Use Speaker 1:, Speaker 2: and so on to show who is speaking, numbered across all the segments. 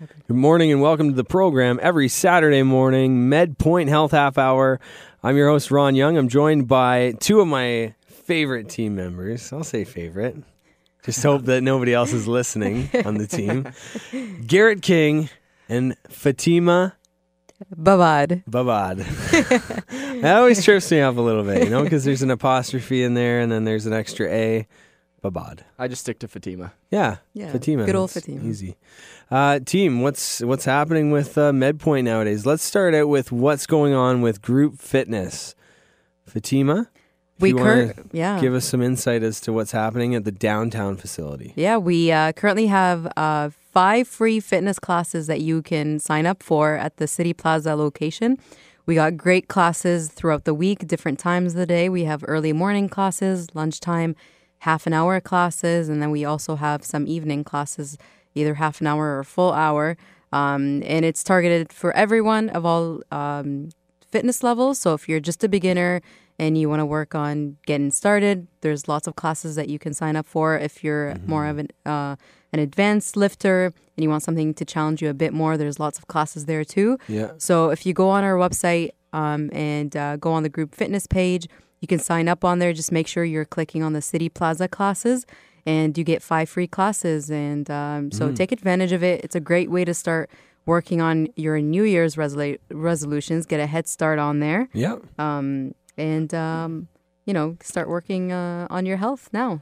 Speaker 1: Good morning and welcome to the program every Saturday morning, MedPoint Health Half Hour. I'm your host, Ron Young. I'm joined by two of my favorite team members. I'll say favorite. Just hope that nobody else is listening on the team. Garrett King and Fatima
Speaker 2: Babad.
Speaker 1: Babad. that always trips me up a little bit, you know, because there's an apostrophe in there and then there's an extra A. Babad.
Speaker 3: I just stick to Fatima.
Speaker 1: Yeah,
Speaker 2: Yeah,
Speaker 1: Fatima.
Speaker 2: good old
Speaker 1: That's
Speaker 2: Fatima.
Speaker 1: Easy. Uh, team, what's what's happening with uh, MedPoint nowadays? Let's start out with what's going on with group fitness. Fatima,
Speaker 2: We cur- yeah.
Speaker 1: give us some insight as to what's happening at the downtown facility.
Speaker 2: Yeah, we uh, currently have uh, five free fitness classes that you can sign up for at the City Plaza location. We got great classes throughout the week, different times of the day. We have early morning classes, lunchtime, half an hour classes, and then we also have some evening classes, either half an hour or a full hour. Um, and it's targeted for everyone of all um, fitness levels. So if you're just a beginner and you want to work on getting started, there's lots of classes that you can sign up for. If you're more of an uh, an advanced lifter and you want something to challenge you a bit more, there's lots of classes there too.
Speaker 1: Yeah.
Speaker 2: So if you go on our website um, and uh, go on the group fitness page, you can sign up on there. Just make sure you're clicking on the City Plaza classes, and you get five free classes. And um, so take advantage of it. It's a great way to start working on your New Year's resolu- resolutions. Get a head start on there,
Speaker 1: Yeah.
Speaker 2: um, and um, you know start working uh, on your health now.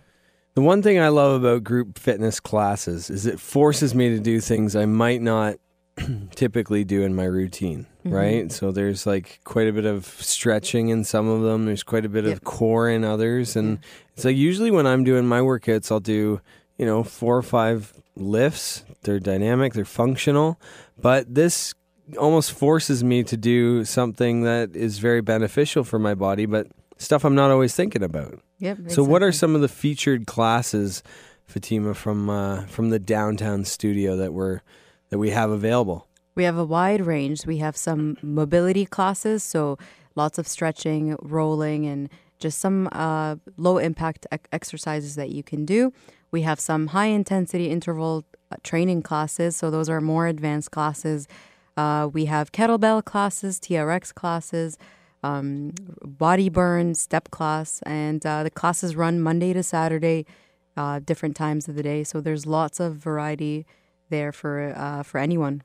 Speaker 1: The one thing I love about group fitness classes is it forces me to do things I might not typically do in my routine,
Speaker 2: Mm-hmm.
Speaker 1: right? So there's like quite a bit of stretching in some of them, there's quite a bit
Speaker 2: Yep.
Speaker 1: of core in others and it's like usually when I'm doing my workouts I'll do, you know, four or five lifts. They're dynamic, they're functional, but this almost forces me to do something that is very beneficial for my body, but stuff I'm not always thinking about.
Speaker 2: Yep.
Speaker 1: So, what are some of the featured classes, Fatima, from uh, from the downtown studio that we're that we have available?
Speaker 2: We have a wide range. We have some mobility classes, so lots of stretching, rolling, and just some uh, low impact exercises that you can do. We have some high intensity interval uh, training classes, so those are more advanced classes. Uh, we have kettlebell classes, TRX classes, um, body burn, step class, and uh, the classes run Monday to Saturday, uh, different times of the day. So there's lots of variety there for uh, for anyone.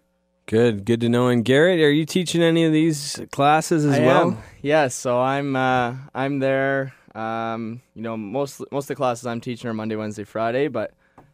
Speaker 1: Good, good to know. And Garrett, are you teaching any of these classes as
Speaker 3: I
Speaker 1: well?
Speaker 3: am. Yes, so I'm uh, I'm there. Um, you know, most most of the classes I'm teaching are Monday, Wednesday, Friday, but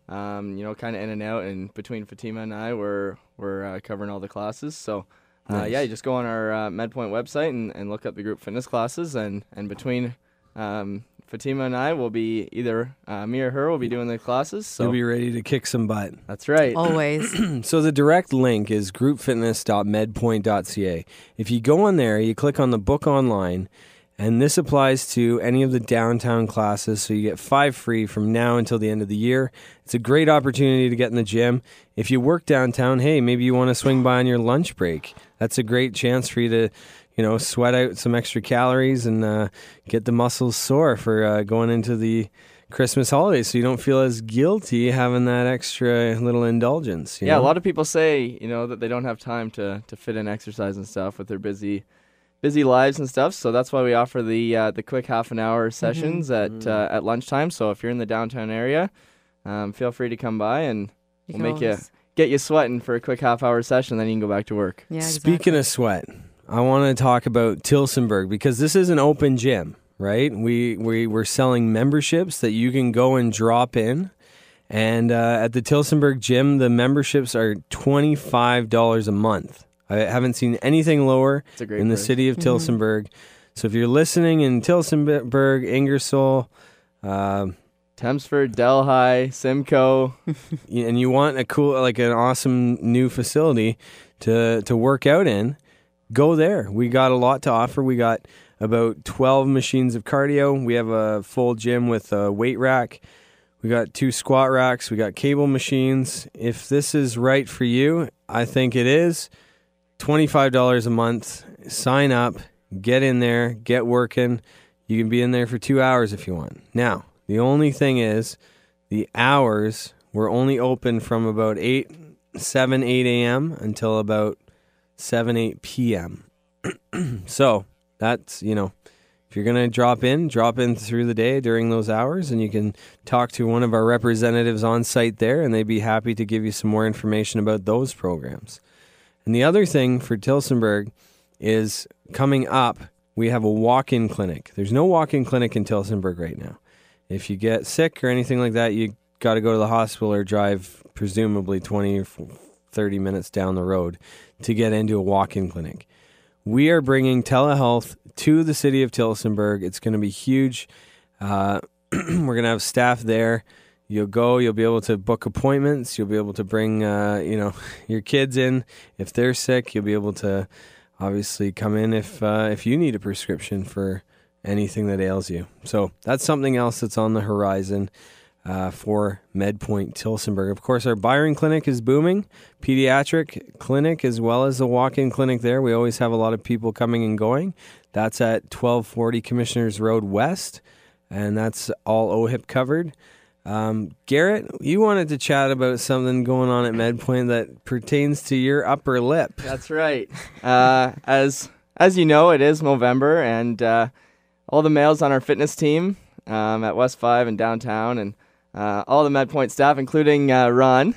Speaker 3: um, you know, kind of in and out. And between Fatima and I, we're we're uh, covering all the classes. So. Uh,
Speaker 1: Nice.
Speaker 3: yeah, you just go on our uh, MedPoint website and, and look up the group fitness classes, and and between um, Fatima and I will be either uh, me or her will be doing the classes. So
Speaker 1: You'll be ready to kick some butt.
Speaker 3: that's right.
Speaker 2: Always.
Speaker 1: So the direct link is groupfitness.medpoint.ca. If you go on there, you click on the book online, and this applies to any of the downtown classes. So you get five free from now until the end of the year. It's a great opportunity to get in the gym. If you work downtown, hey, maybe you want to swing by on your lunch break. That's a great chance for you to, you know, sweat out some extra calories and uh, get the muscles sore for uh, going into the Christmas holidays, so you don't feel as guilty having that extra little indulgence. you
Speaker 3: yeah,
Speaker 1: know?
Speaker 3: a lot of people say you know that they don't have time to to fit in exercise and stuff with their busy busy lives and stuff. So that's why we offer the uh, the quick half an hour sessions at uh, at lunchtime. So if you're in the downtown area, um, feel free to come by and
Speaker 2: You
Speaker 3: we'll
Speaker 2: can
Speaker 3: make you get you sweating for a quick half hour session. Then you can go back to work.
Speaker 2: Yeah,
Speaker 1: Speaking of sweat, I want to talk about Tillsonburg because this is an open gym, right? We we we're selling memberships that you can go and drop in. And uh, at the Tillsonburg gym, the memberships are twenty five dollars a month. I haven't seen anything lower
Speaker 3: It's a
Speaker 1: in the
Speaker 3: price.
Speaker 1: city of Tillsonburg. So if you're listening in Tillsonburg, Ingersoll, uh,
Speaker 3: Thamesford, Delhi, Simcoe.
Speaker 1: and you want a cool, like an awesome new facility to to work out in, go there. We got a lot to offer. We got about twelve machines of cardio. We have a full gym with a weight rack. We got two squat racks. We got cable machines. If this is right for you, I think it is. $25 a month. Sign up, get in there, get working. You can be in there for two hours if you want. Now, the only thing is, the hours were only open from about 8 7, 8 a.m. until about 7, 8 p.m. so that's, you know, if you're going to drop in, drop in through the day during those hours, and you can talk to one of our representatives on site there, and they'd be happy to give you some more information about those programs. And the other thing for Tillsonburg is coming up, we have a walk in clinic. There's no walk in clinic in Tillsonburg right now. If you get sick or anything like that, you got to go to the hospital or drive presumably 20 or 30 minutes down the road to get into a walk in clinic. We are bringing telehealth to the city of Tillsonburg. It's going to be huge. Uh, we're going to have staff there. You'll go. You'll be able to book appointments. You'll be able to bring, uh, you know, your kids in if they're sick. You'll be able to obviously come in if uh, if you need a prescription for anything that ails you. So that's something else that's on the horizon uh, for MedPoint Tillsonburg. Of course, our Byron Clinic is booming, pediatric clinic as well as the walk-in clinic there. We always have a lot of people coming and going. That's at 1240 Commissioners Road West, and that's all OHIP covered. Um, Garrett, you wanted to chat about something going on at MedPoint that pertains to your upper lip.
Speaker 3: That's right. Uh, as as you know, it is November, and uh, all the males on our fitness team um, at West Five and downtown, and uh, all the MedPoint staff, including uh, Ron.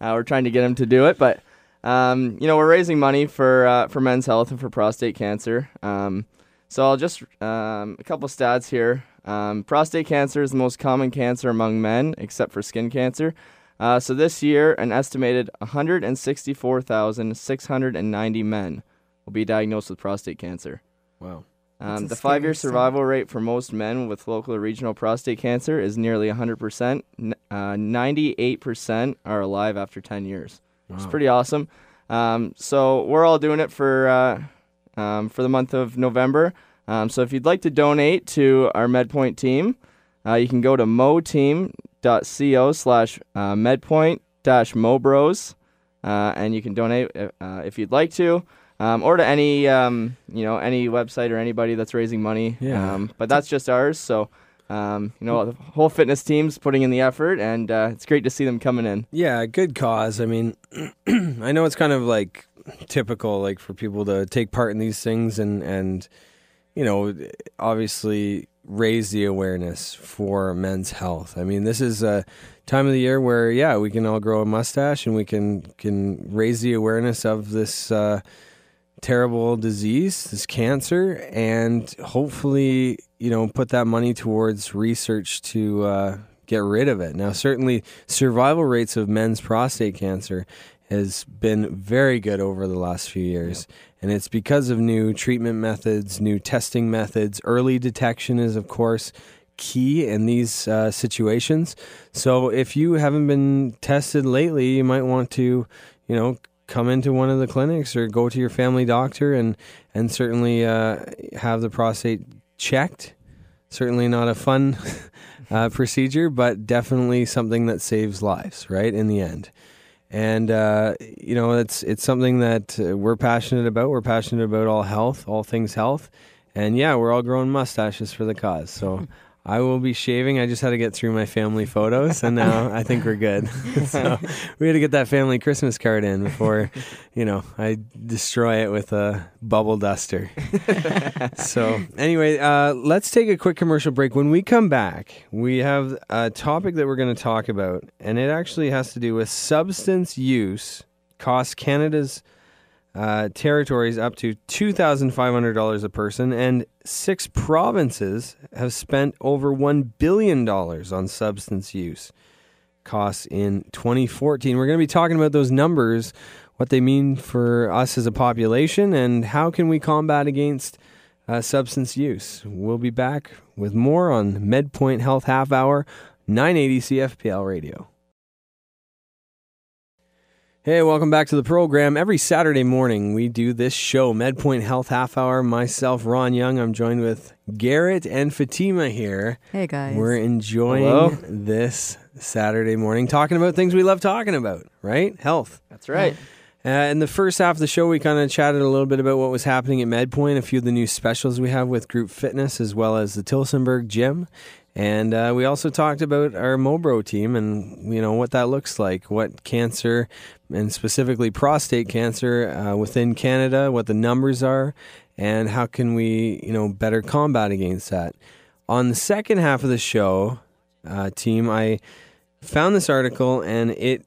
Speaker 3: Uh, we're trying to get him to do it, but um, you know we're raising money for uh, for men's health and for prostate cancer. Um, so I'll just um, a couple stats here. Um, prostate cancer is the most common cancer among men, except for skin cancer. Uh, so this year, an estimated 164,690 men will be diagnosed with prostate cancer.
Speaker 1: Wow.
Speaker 3: Um, the five year
Speaker 2: stat.
Speaker 3: survival rate for most men with local or regional prostate cancer is nearly 100%. N- Uh, 98% are alive after 10 years. It's pretty awesome. Um, so we're all doing it for uh, um, for the month of November. Um, so if you'd like to donate to our MedPoint team, uh, you can go to moteam.co slash uh, medpoint dash mobros, uh, and you can donate uh, if you'd like to, um, or to any um, you know any website or anybody that's raising money.
Speaker 1: Yeah.
Speaker 3: Um, but that's just ours. So um, you know the whole fitness team's putting in the effort, and uh, it's great to see them coming in.
Speaker 1: Yeah, good cause. I mean, I know it's kind of like typical, like for people to take part in these things and and you know, obviously raise the awareness for men's health. I mean, this is a time of the year where yeah, we can all grow a mustache and we can can raise the awareness of this uh, terrible disease, this cancer, and hopefully, you know, put that money towards research to uh, get rid of it. Now, certainly, survival rates of men's prostate cancer has been very good over the last few years. And it's because of new treatment methods, new testing methods. Early detection is, of course, key in these uh, situations. So if you haven't been tested lately, you might want to, you know, come into one of the clinics or go to your family doctor and and certainly uh, have the prostate checked. Certainly not a fun uh, procedure, but definitely something that saves lives. Right in the end and uh, you know it's it's something that uh, we're passionate about. We're passionate about all health, all things health, and yeah, we're all growing mustaches for the cause. So I will be shaving. I just had to get through my family photos, and now I think we're good. so we had to get that family Christmas card in before, you know, I destroy it with a bubble duster. so anyway, uh, let's take a quick commercial break. When we come back, we have a topic that we're going to talk about, and it actually has to do with substance use costs Canada's uh, territories up to two thousand five hundred dollars a person, and six provinces have spent over one billion dollars on substance use costs in 2014. We're going to be talking about those numbers, what they mean for us as a population, and how can we combat against uh, substance use. We'll be back with more on MedPoint Health Half Hour, 980 CFPL Radio. Hey, welcome back to the program. Every Saturday morning, we do this show, MedPoint Health Half Hour. Myself, Ron Young. I'm joined with Garrett and Fatima here.
Speaker 2: Hey guys.
Speaker 1: We're enjoying
Speaker 3: Hello.
Speaker 1: this Saturday morning, talking about things we love talking about, right? Health.
Speaker 3: That's right.
Speaker 1: Uh, in the first half of the show, we kind of chatted a little bit about what was happening at MedPoint, a few of the new specials we have with Group Fitness, as well as the Tillsonburg Gym. And uh, we also talked about our Mobro team and you know what that looks like, what cancer and specifically prostate cancer uh, within Canada, what the numbers are, and how can we you know better combat against that. On the second half of the show, uh, team, I found this article and it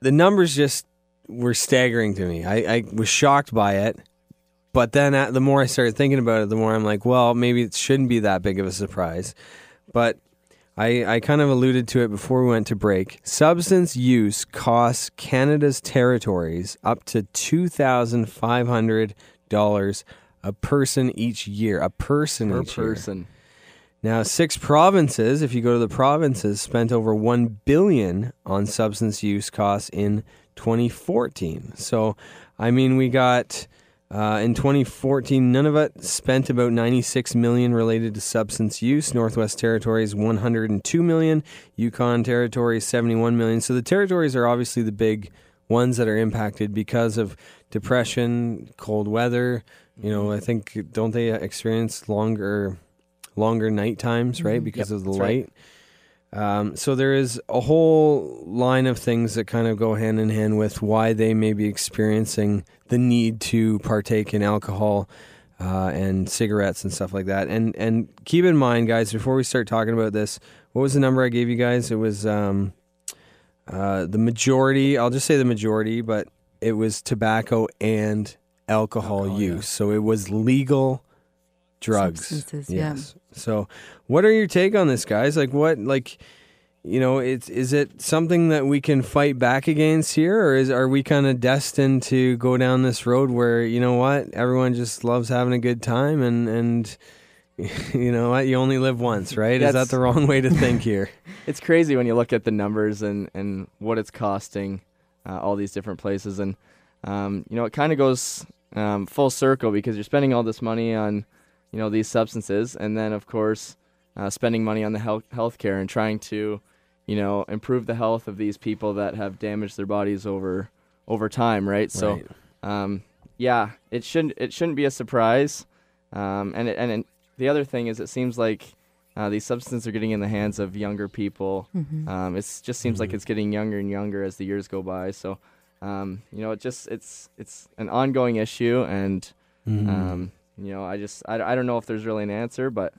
Speaker 1: the numbers just were staggering to me. I, I was shocked by it. But then uh, the more I started thinking about it, the more I'm like, well, maybe it shouldn't be that big of a surprise. But I, I kind of alluded to it before we went to break. Substance use costs Canada's territories up to $2,500 a person each year. A person
Speaker 3: Per
Speaker 1: each year.
Speaker 3: person.
Speaker 1: Now, six provinces, if you go to the provinces, spent over 1 billion on substance use costs in 2014. So, I mean, we got uh, in 2014, Nunavut spent about 96 million related to substance use. Northwest Territories 102 million, Yukon Territories 71 million. So the territories are obviously the big ones that are impacted because of depression, cold weather. You know, I think don't they experience longer longer night times, right? Because
Speaker 3: Yep,
Speaker 1: of the light.
Speaker 3: right.
Speaker 1: Um, so there is a whole line of things that kind of go hand in hand with why they may be experiencing the need to partake in alcohol uh, and cigarettes and stuff like that. And and keep in mind, guys, before we start talking about this, what was the number I gave you guys? It was um, uh, the majority. I'll just say the majority, but it was tobacco and alcohol,
Speaker 3: Alcohol, yeah.
Speaker 1: use. So it was legal drugs.
Speaker 2: Substances, yeah.
Speaker 1: So, what are your take on this, guys? Like, what, like, you know, it's is it something that we can fight back against here, or is are we kind of destined to go down this road where you know what, everyone just loves having a good time, and and you know what, you only live once, right? is that the wrong way to think here?
Speaker 3: It's crazy when you look at the numbers and, and what it's costing uh, all these different places. And, um, you know, it kind of goes um, full circle because you're spending all this money on, you know, these substances. And then, of course, uh, spending money on the health healthcare and trying to, you know, improve the health of these people that have damaged their bodies over over time, right? So,
Speaker 1: Right.
Speaker 3: um, yeah, it shouldn't it shouldn't be a surprise. Um, and it, and it, the other thing is, it seems like uh, these substances are getting in the hands of younger people.
Speaker 2: Mm-hmm.
Speaker 3: Um, it just seems like
Speaker 1: Mhm.
Speaker 3: it's getting younger and younger as the years go by. So, um, you know, it just it's it's an ongoing issue, and
Speaker 1: Mhm.
Speaker 3: You know, I just I, I don't know if there's really an answer, but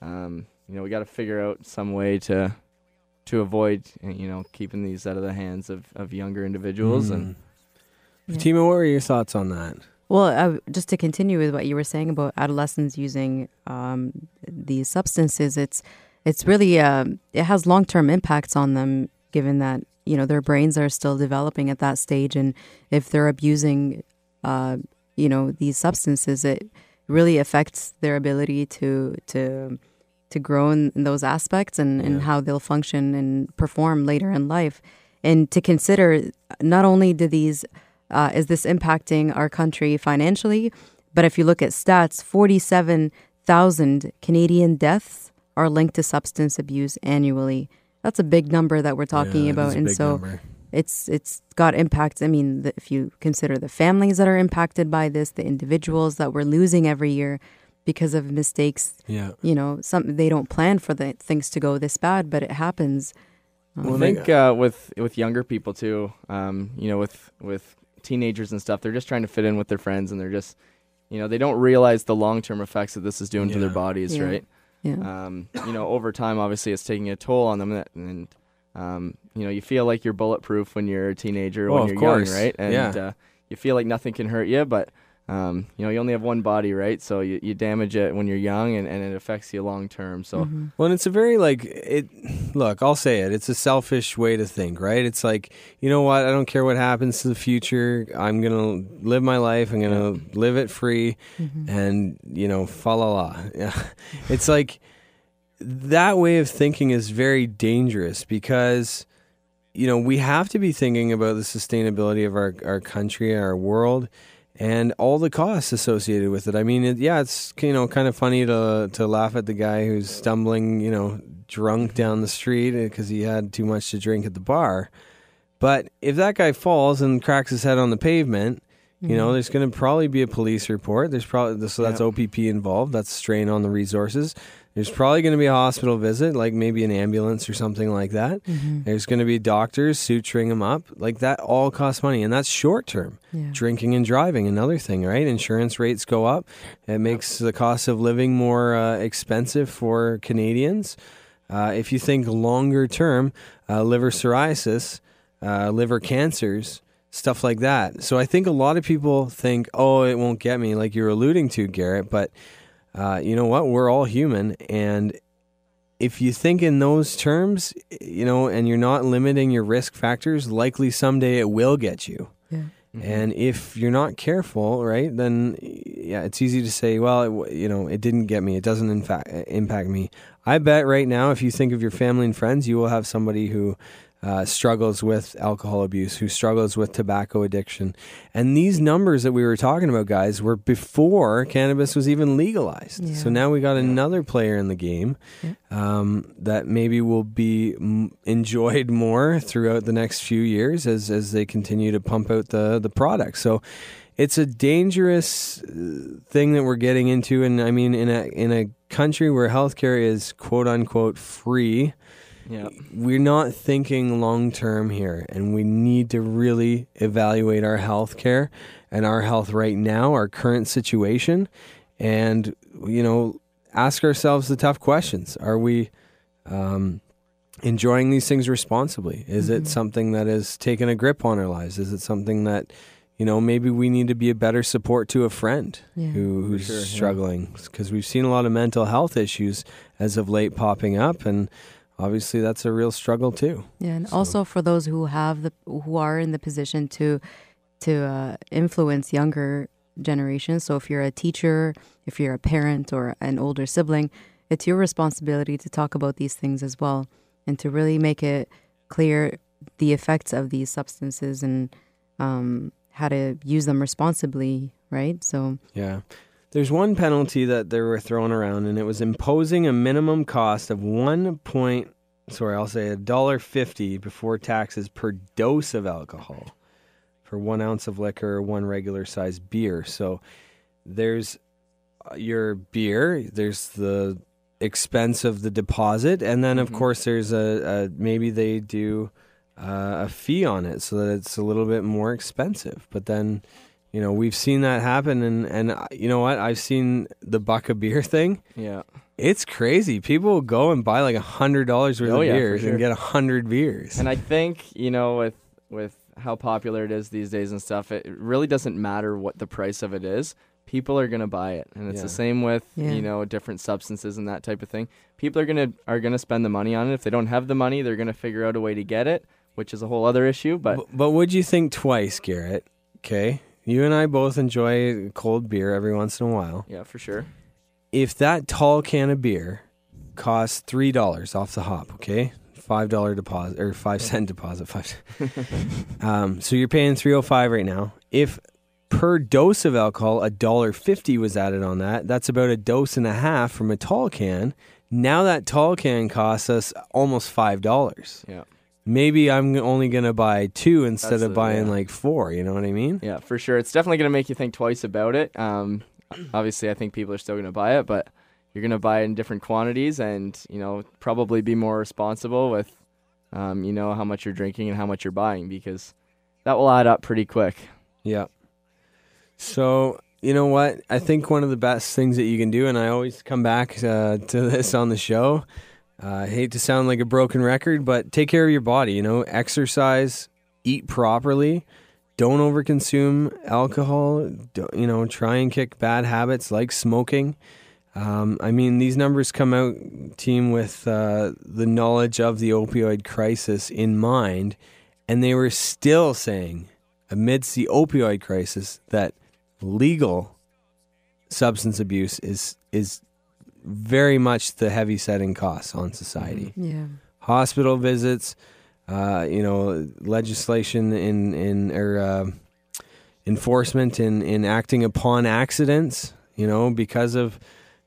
Speaker 3: um, you know, we got to figure out some way to to avoid uh, you know keeping these out of the hands of, of younger individuals and
Speaker 1: Mhm.
Speaker 2: Yeah.
Speaker 1: Fatima, what were your thoughts on that?
Speaker 2: Well, uh, just to continue with what you were saying about adolescents using um, these substances, it's it's really um, it has long term impacts on them, given that you know their brains are still developing at that stage, and if they're abusing, uh, you know, these substances, it really affects their ability to to to grow in, in those aspects and,
Speaker 1: Yeah.
Speaker 2: and how they'll function and perform later in life. And to consider, not only do these uh, is this impacting our country financially? But if you look at stats, 47,000 Canadian deaths are linked to substance abuse annually. That's a big number that we're talking
Speaker 1: Yeah,
Speaker 2: about, and so
Speaker 1: number.
Speaker 2: It's it's got impacts. I mean, the, if you consider the families that are impacted by this, the individuals that we're losing every year because of mistakes,
Speaker 1: yeah.
Speaker 2: you know, some they don't plan for the things to go this bad, but it happens. Um,
Speaker 1: Well,
Speaker 3: I think uh, with with younger people too, um, you know, with with teenagers and stuff, they're just trying to fit in with their friends, and they're just, you know, they don't realize the long term effects that this is doing to their bodies,
Speaker 2: Yeah.
Speaker 3: right?
Speaker 2: yeah.
Speaker 3: Um, you know, over time, obviously, it's taking a toll on them, that, and um, you know, you feel like you're bulletproof when you're a teenager,
Speaker 1: Oh,
Speaker 3: when you're
Speaker 1: course.
Speaker 3: young, right? And
Speaker 1: Yeah.
Speaker 3: uh, you feel like nothing can hurt you, but um, you know, you only have one body, right? So you, you damage it when you're young, and, and it affects you long term. So.
Speaker 2: Mhm.
Speaker 1: Well, and it's a very like it. Look, I'll say it. It's a selfish way to think, right? It's like you know what? I don't care what happens to the future. I'm gonna live my life. I'm gonna live it free,
Speaker 2: Mhm.
Speaker 1: and you know, fa la la. Yeah, it's like that way of thinking is very dangerous because you know we have to be thinking about the sustainability of our our country, our world, and all the costs associated with it. I mean, it, yeah, it's you know kind of funny to to laugh at the guy who's stumbling, you know, drunk down the street because he had too much to drink at the bar. But if that guy falls and cracks his head on the pavement, you know, there's going to probably be a police report. There's probably so that's
Speaker 3: Yeah.
Speaker 1: OPP involved. That's strain on the resources. There's probably going to be a hospital visit, like maybe an ambulance or something like that.
Speaker 2: Mm-hmm.
Speaker 1: There's going to be doctors suturing them up. Like that all costs money, and that's short term.
Speaker 2: Yeah.
Speaker 1: Drinking and driving, another thing, right? Insurance rates go up. It makes the cost of living more uh, expensive for Canadians. Uh, if you think longer term, uh, liver psoriasis, uh, liver cancers, stuff like that. So I think a lot of people think, oh, it won't get me, like you're alluding to, Garrett. But uh, you know what? We're all human. And if you think in those terms, you know, and you're not limiting your risk factors, likely someday it will get you.
Speaker 2: Yeah.
Speaker 1: And if you're not careful, right, then yeah, it's easy to say, well, it, you know, it didn't get me. It doesn't in fact impact me. I bet right now, if you think of your family and friends, you will have somebody who uh, struggles with alcohol abuse, who struggles with tobacco addiction. And these numbers that we were talking about, guys, were before cannabis was even legalized.
Speaker 2: Yeah.
Speaker 1: So now we got another player in the game
Speaker 2: Yeah.
Speaker 1: um, that maybe will be m- enjoyed more throughout the next few years as, as they continue to pump out the, the product. So it's a dangerous uh, thing that we're getting into. And I mean, in a, in a country where healthcare is quote unquote free,
Speaker 3: Yeah.
Speaker 1: we're not thinking long term here, and we need to really evaluate our health care and our health right now, our current situation, and you know, ask ourselves the tough questions: Are we um, enjoying these things responsibly? Is it something that has taken a grip on our lives? Is it something that you know maybe we need to be a better support to a friend
Speaker 2: Yeah.
Speaker 1: who, who's
Speaker 3: sure,
Speaker 1: struggling? Because we've seen a lot of mental health issues as of late popping up, and obviously that's a real struggle too.
Speaker 2: Yeah, and
Speaker 1: So-
Speaker 2: also for those who have the who are in the position to to uh, influence younger generations. So if you're a teacher, if you're a parent or an older sibling, it's your responsibility to talk about these things as well and to really make it clear the effects of these substances and um, how to use them responsibly. Right. So
Speaker 1: Yeah. There's one penalty that they were throwing around, and it was imposing a minimum cost of one point. Sorry, I'll say a dollar fifty before taxes per dose of alcohol for one ounce of liquor or one regular size beer. So there's uh, your beer. There's the expense of the deposit, and then of
Speaker 3: Mhm.
Speaker 1: course there's a, a maybe they do uh, a fee on it so that it's a little bit more expensive. But then you know, we've seen that happen, and and uh, you know what? I've seen the buck of beer thing.
Speaker 3: Yeah.
Speaker 1: It's crazy. People will go and buy like a hundred dollars worth
Speaker 3: Oh,
Speaker 1: of
Speaker 3: yeah,
Speaker 1: beers
Speaker 3: sure.
Speaker 1: and get a hundred beers.
Speaker 3: And I think you know with with how popular it is these days and stuff, it really doesn't matter what the price of it is. People are gonna buy it, and it's
Speaker 1: Yeah.
Speaker 3: the same with
Speaker 2: Yeah.
Speaker 3: you know different substances and that type of thing. People are gonna are gonna spend the money on it. If they don't have the money, they're gonna figure out a way to get it, which is a whole other issue. But
Speaker 1: but, but would you think twice, Garrett? Okay, you and I both enjoy cold beer every once in a while.
Speaker 3: yeah, for sure.
Speaker 1: If that tall can of beer costs three dollars off the hop, okay, five dollar deposit or five cent deposit, five. um, so you're paying three oh five right now. If per dose of alcohol a dollar fifty was added on that, that's about a dose and a half from a tall can. Now that tall can costs us almost five dollars.
Speaker 3: Yeah.
Speaker 1: Maybe I'm only gonna buy two instead
Speaker 3: That's
Speaker 1: of
Speaker 3: the-
Speaker 1: buying
Speaker 3: yeah.
Speaker 1: like four. You know what I mean?
Speaker 3: Yeah, for sure. It's definitely going to make you think twice about it. Um, obviously, I think people are still going to buy it, but you're going to buy it in different quantities and, you know, probably be more responsible with, um, you know, how much you're drinking and how much you're buying because that will add up pretty quick.
Speaker 1: Yeah. So you know what? I think one of the best things that you can do, and I always come back uh, to this on the show. Uh, I hate to sound like a broken record, but take care of your body. You know, exercise, eat properly, don't overconsume alcohol. Don't, you know, try and kick bad habits like smoking. Um, I mean, these numbers come out, team, with uh, the knowledge of the opioid crisis in mind, and they were still saying, amidst the opioid crisis, that legal substance abuse is is very much the heavy setting costs on society.
Speaker 2: yeah.
Speaker 1: Hospital visits, uh, you know, legislation in in or uh, enforcement in in acting upon accidents. You know, because of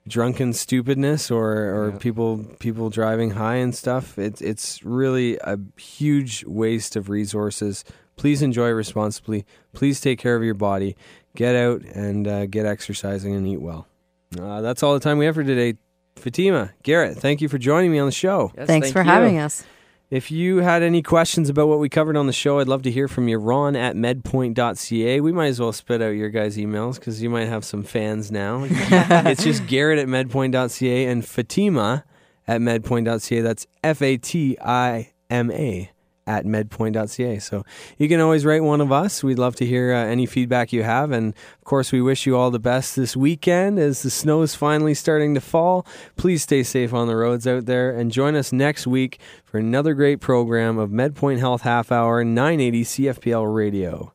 Speaker 1: drunken stupidness or or
Speaker 3: Yeah.
Speaker 1: people people driving high and stuff. It's it's really a huge waste of resources. Please enjoy responsibly. Please take care of your body. Get out and uh, get exercising and eat well. Uh, that's all the time we have for today. Fatima, Garrett, thank you for joining me on the show.
Speaker 3: Yes,
Speaker 2: Thanks
Speaker 3: thank
Speaker 2: for
Speaker 3: you.
Speaker 2: having us.
Speaker 1: If you had any questions about what we covered on the show, I'd love to hear from you. Ron at medpoint.ca. We might as well spit out your guys' emails because you might have some fans now. it's just Garrett at medpoint.ca and Fatima at medpoint.ca. That's F A T I M A at medpoint.ca. So you can always write one of us. We'd love to hear uh, any feedback you have. And of course, we wish you all the best this weekend as the snow is finally starting to fall. Please stay safe on the roads out there and join us next week for another great program of MedPoint Health Half Hour 980 CFPL Radio.